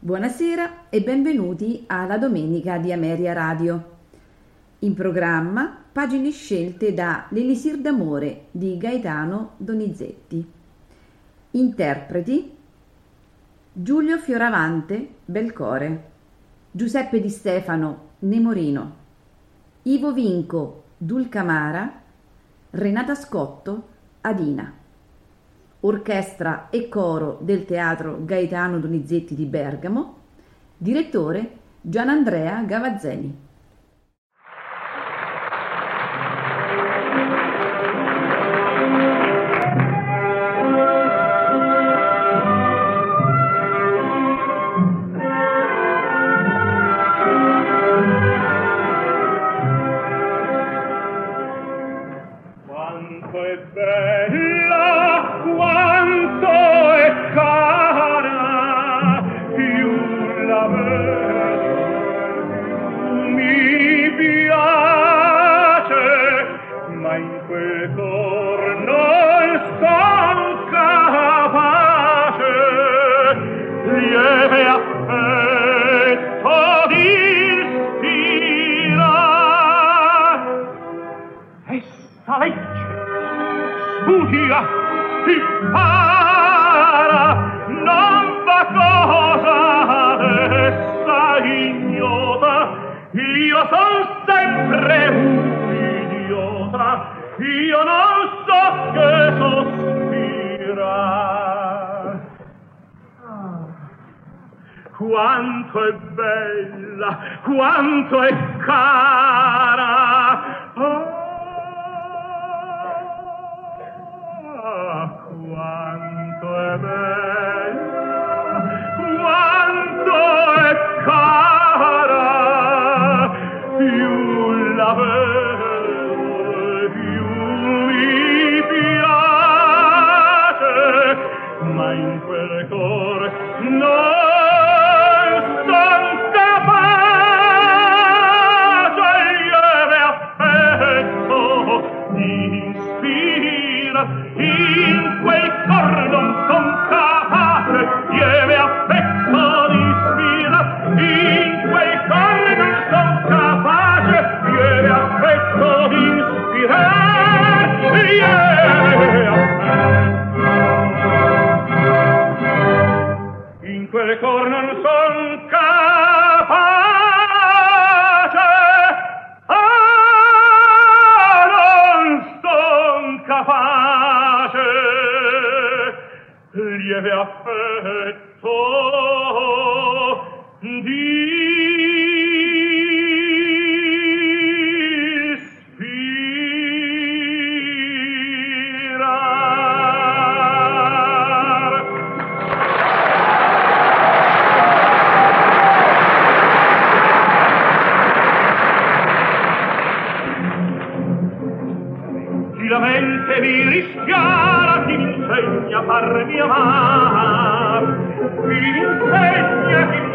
Buonasera e benvenuti alla Domenica di Ameria Radio. In programma pagine scelte da L'Elisir d'amore di Gaetano Donizetti. Interpreti Giulio Fioravante, Belcore, Giuseppe Di Stefano, Nemorino, Ivo Vinco, Dulcamara, Renata Scotto, Adina orchestra e coro del teatro Gaetano Donizetti di Bergamo, direttore Gianandrea Gavazzeni. io non so che sospira. Ah, quanto è bella quanto è cara. Ah, quanto è bella. cor non son capace ah non son capace. Lieve affetto rischiara, chi mi insegna farmi amar. Mi insegna,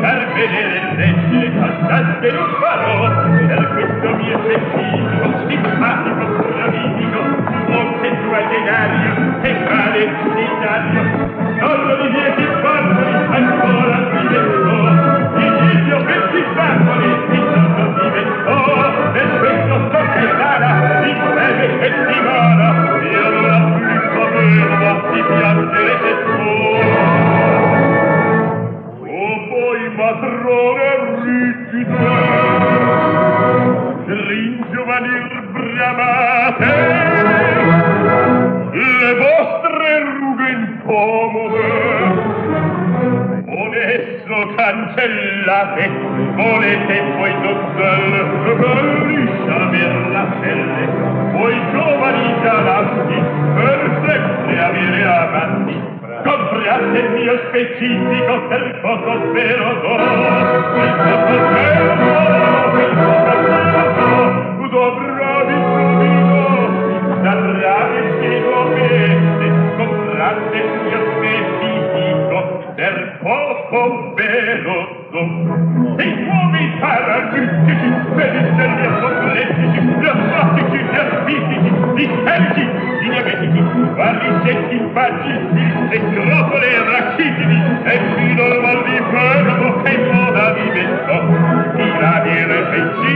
per vedere il regge cantasse in un faro per questo mio sentito simpatico bravinico un sensual denario e vale un dinario non lo direte le vostre rughe incomode. Con esso cancellate volete voi donzelle liscia ver la pelle. Voi giovani galanti per sempre avere amanti. Compriate il mio specifico per poco spero voi quel poco spero voi poco spero Varrisetti, Paggi, Filze, Crocole, Racchitini, e fino al mal di Fermo che in moda diventò, di la viene feccina,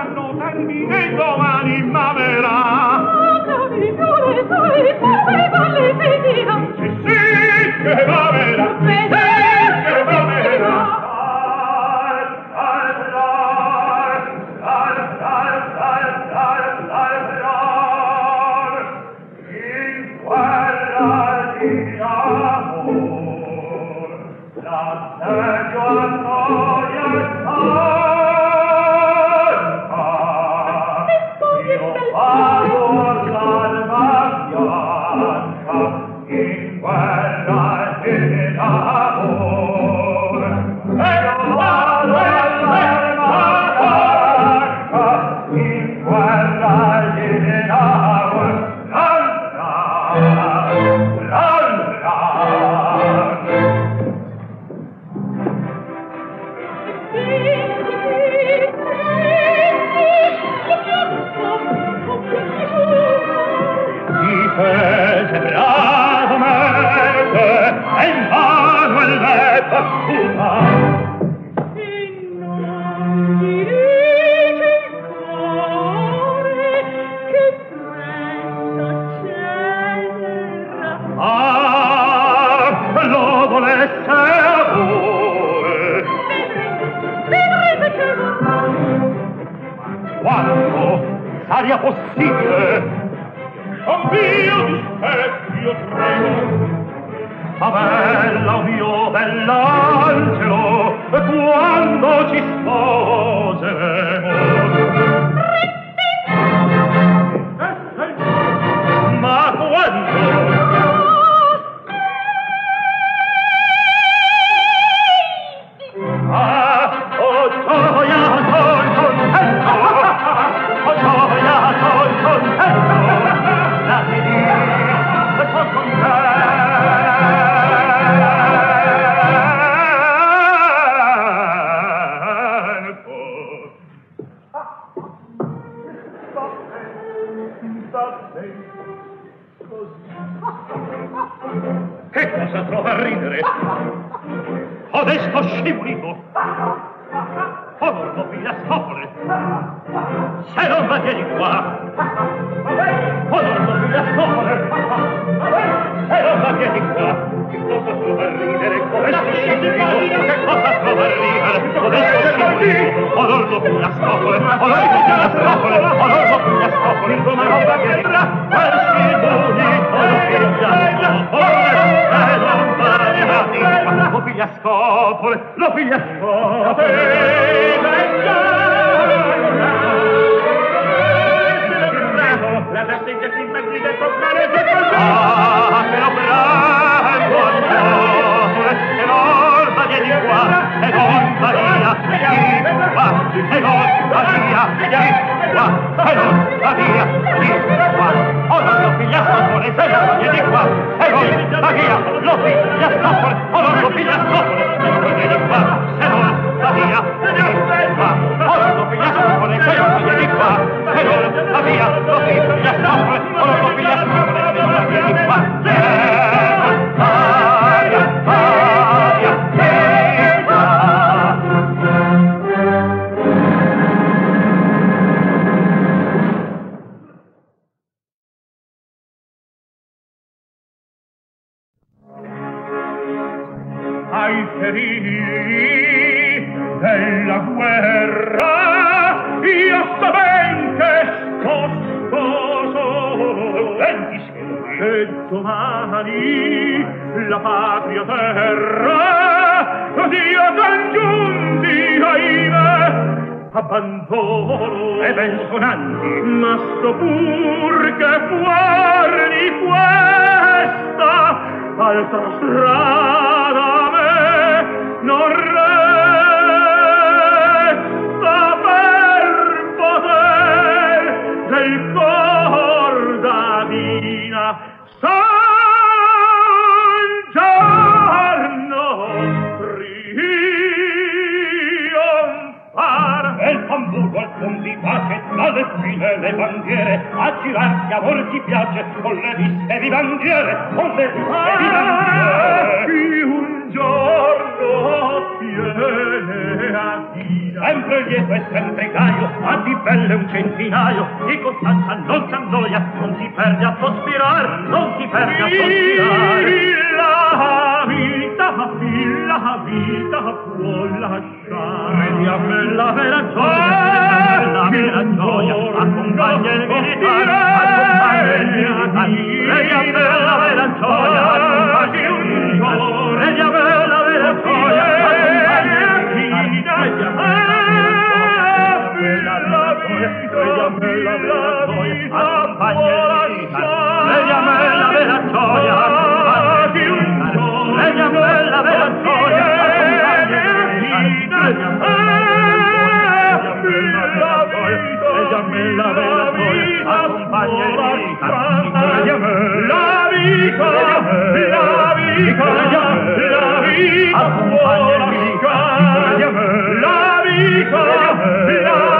saranno termine domani scopole! Come roba vieni qua! La impedì di e qua, e non va? Via, di qua, e non va? Via, di qua, e non va? Via, di qua. Oh, non lo piglia scopole, se non va vieni qua, e non va via, lo piglia scopole, oh, non lo piglia scopole, se non va vieni qua, se non va via, di qua. Oh, non lo piglia scopole, se non va vieni qua, se non va via, lo piglia scopole, oh, non lo piglia scopole, se vieni qua, che domani la patria terra così io son giunti ahimè abbandono e ben sonanti. Ma sto pur che fuori di questa altra strada un giorno tiene a sempre lieto e sempre gaio a di belle un centinaio. Di costanza non s'annoia non si perde a sospirar non si perde a sospirar. La vita la vita può lasciare. Vediamo la vera gioia la vera gioia accompagna il militare accompagna il militare vediamo la vera gioia accompagna il militare vera gioia vediamo la vera gioia accompagna il militare vediamo la vera gioia accompagna il militare vediamo la vera gioia accompagna Venti scudi su due piedi e ben vada li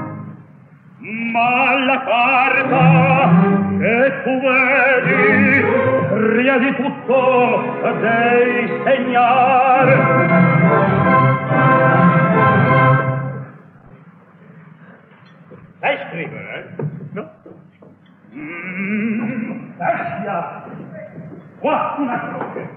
Ma la carta che tu vedi ria di tutto dei segnar. Sai scrivere? Eh? No. Mm, Qua una croce.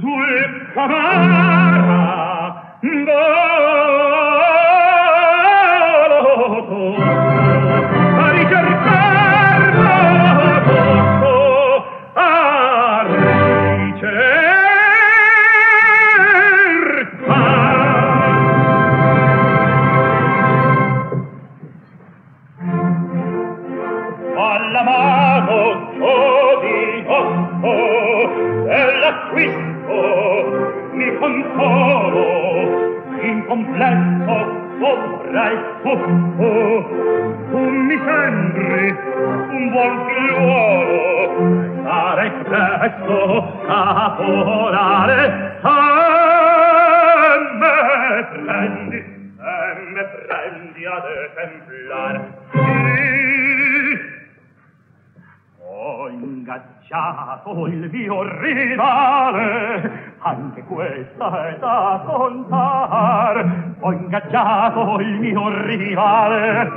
sul Favara, dove vorrai oh oh tu mi sembri un buon figliuolo. Sarei presto a volare a me prendi a me prendi ad esemplare. Sì ho ingaggiato il mio rivale anche questa è da contar ho ingaggiato il mio rivale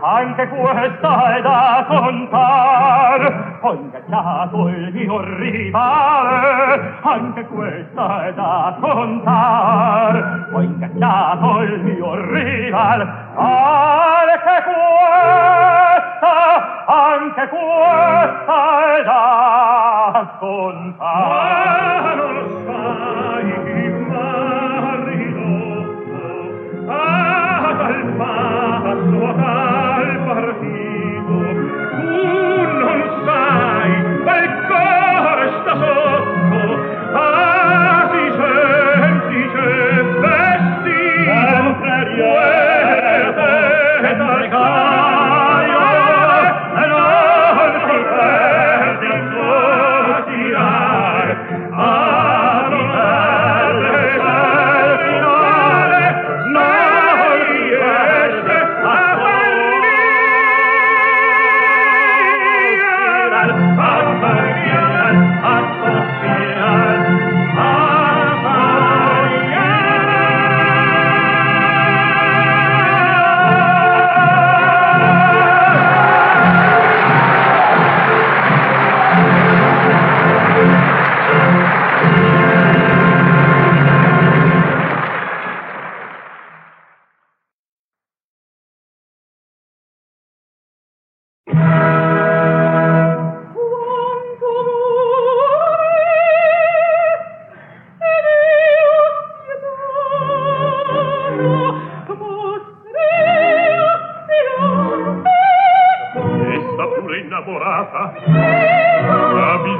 anche questa è da contar ho ingaggiato il mio rivale anche questa è da contar ho ingaggiato il mio rivale anche questa anche da contar. 我哈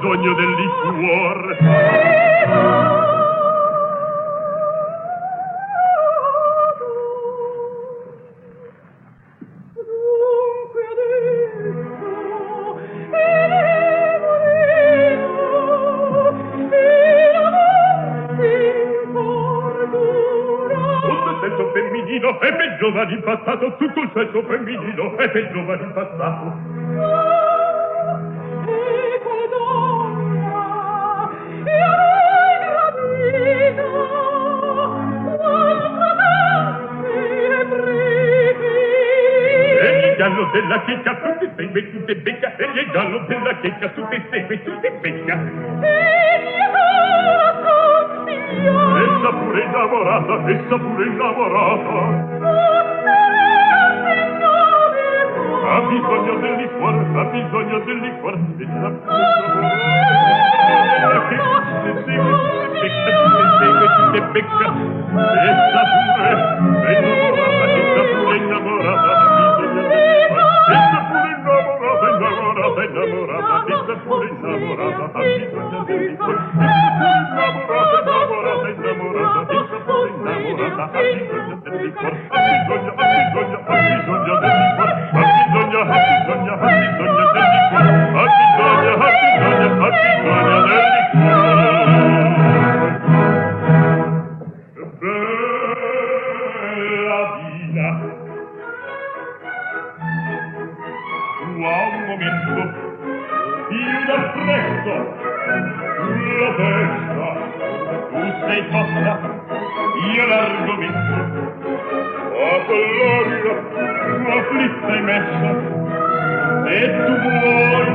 bisogno del liquor. Un femminino è peggio va di passato tutto il sesso femminile, è peggio va di passato della checca tu ti segue tu ti becca e gli gallo della checca tu ti segue tu ti becca Essa pure innamorata, essa pure innamorata Ha bisogno del liquor, ha bisogno del liquor, essa pure lei possa io l'argomento a colloquio afflitta e messa. E tu vuoi?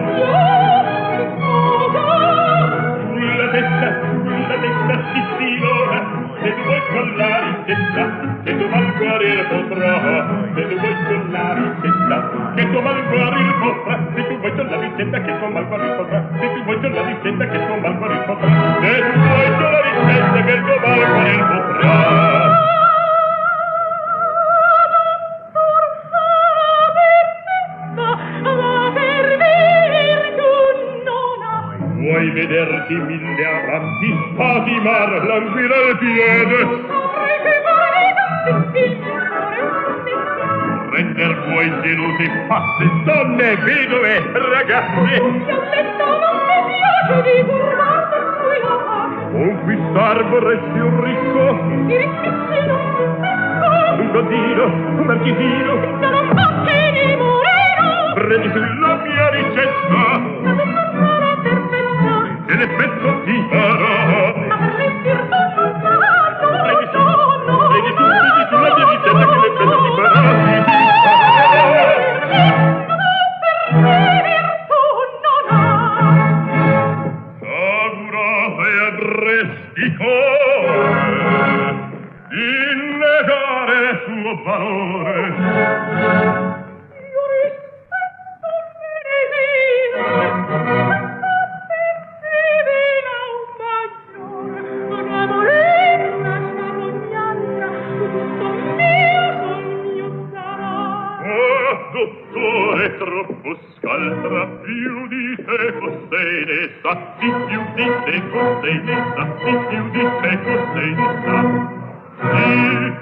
Sulla testa sulla testa si silora se tu vuoi collare in testa che tu mal guarir potrà. Se tu vuoi collare in testa che tu mal guarir potrà. Se tu vuoi collare in testa che tu mal guarir potrà. Se tu vuoi collare in testa che tu piacque. Fiammetta non mi piace di burlarsi cui la pace. Conquistar vorresti un ricco. Di ricchissimo, un ricco. Un godino, un marchisino. Senza la Altra più di te costei ne sa, di più di te costei ne sa, di più di te costei ne sa. Sì,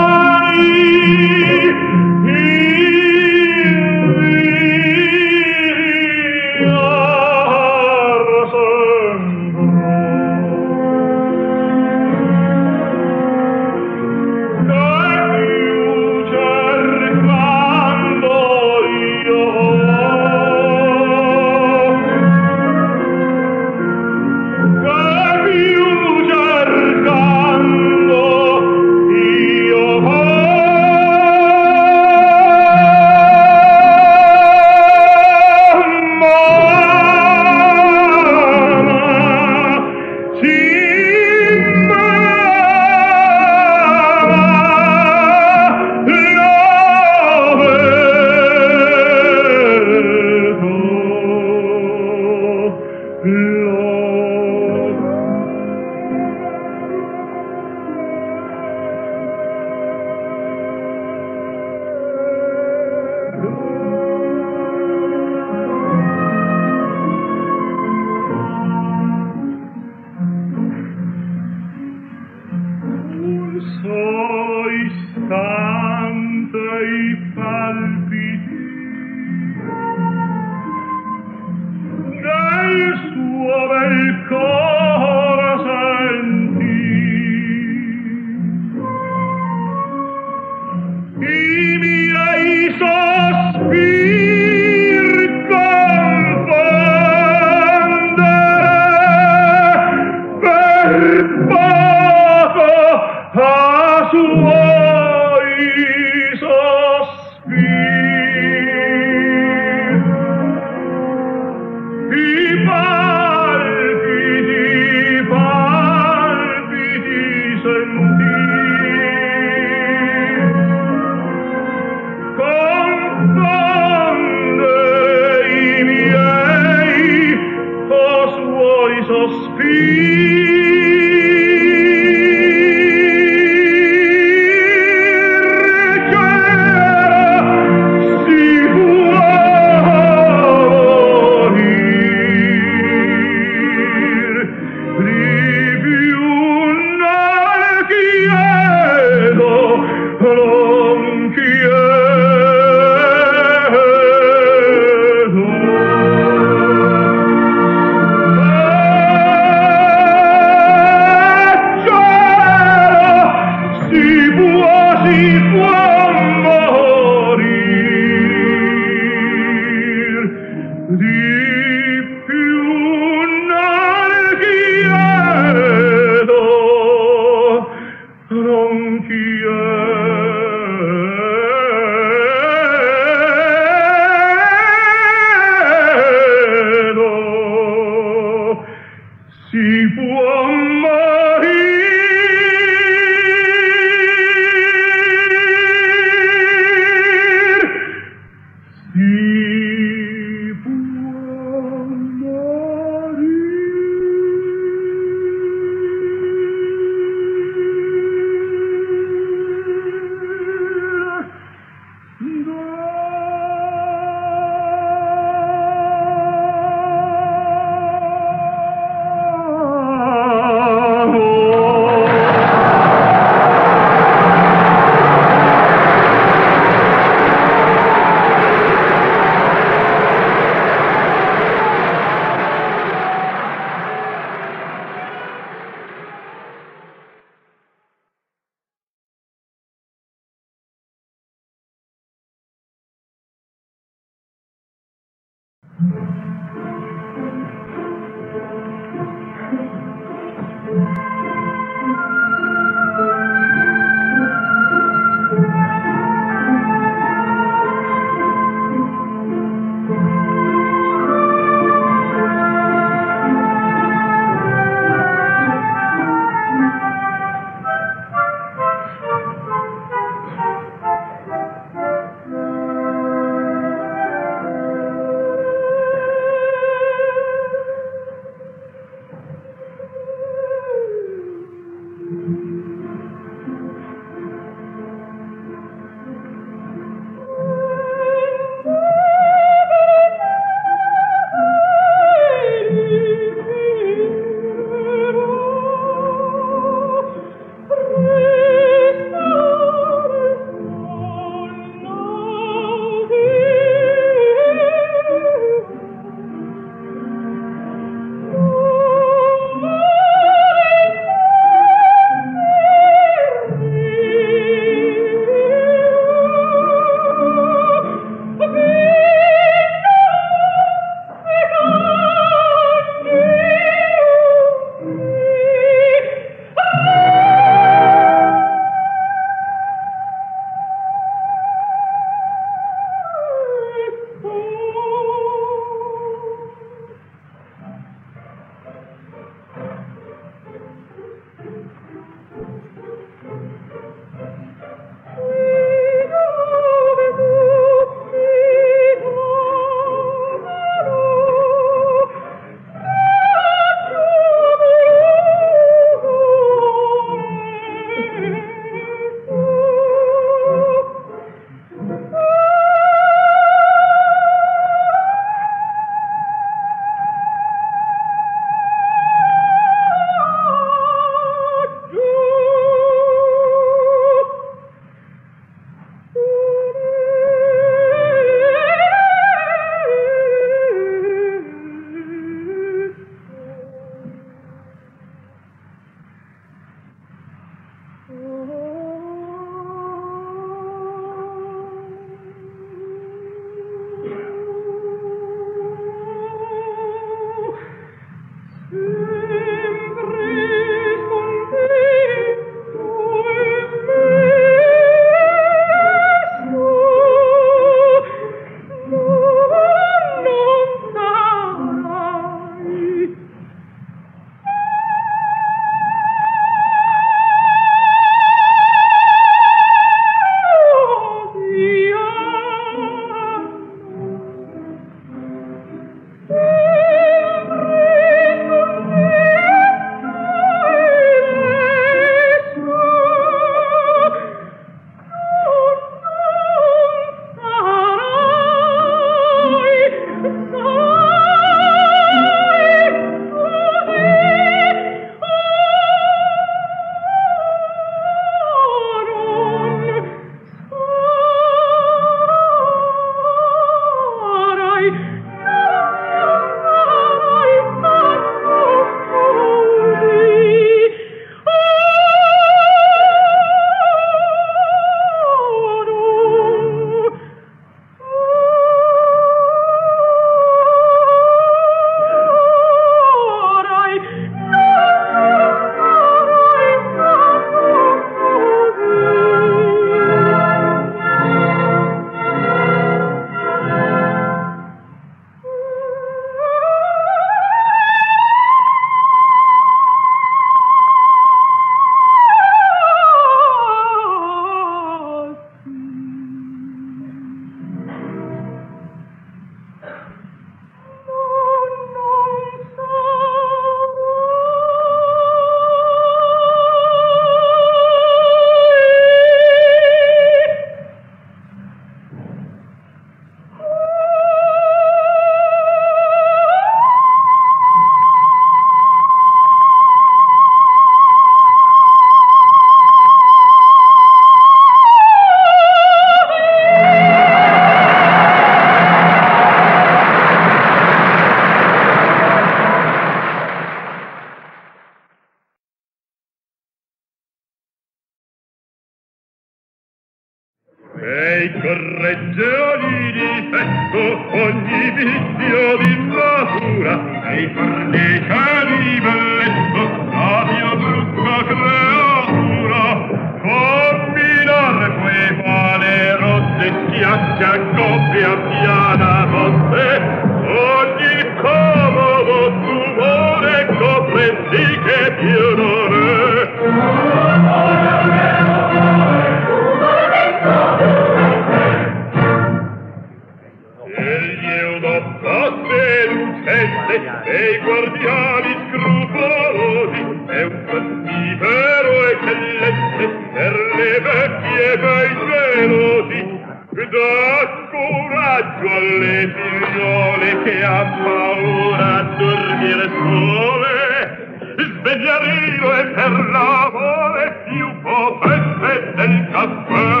che ha paura a dormire sole, svegliarino è per l'amore più potente del caffè.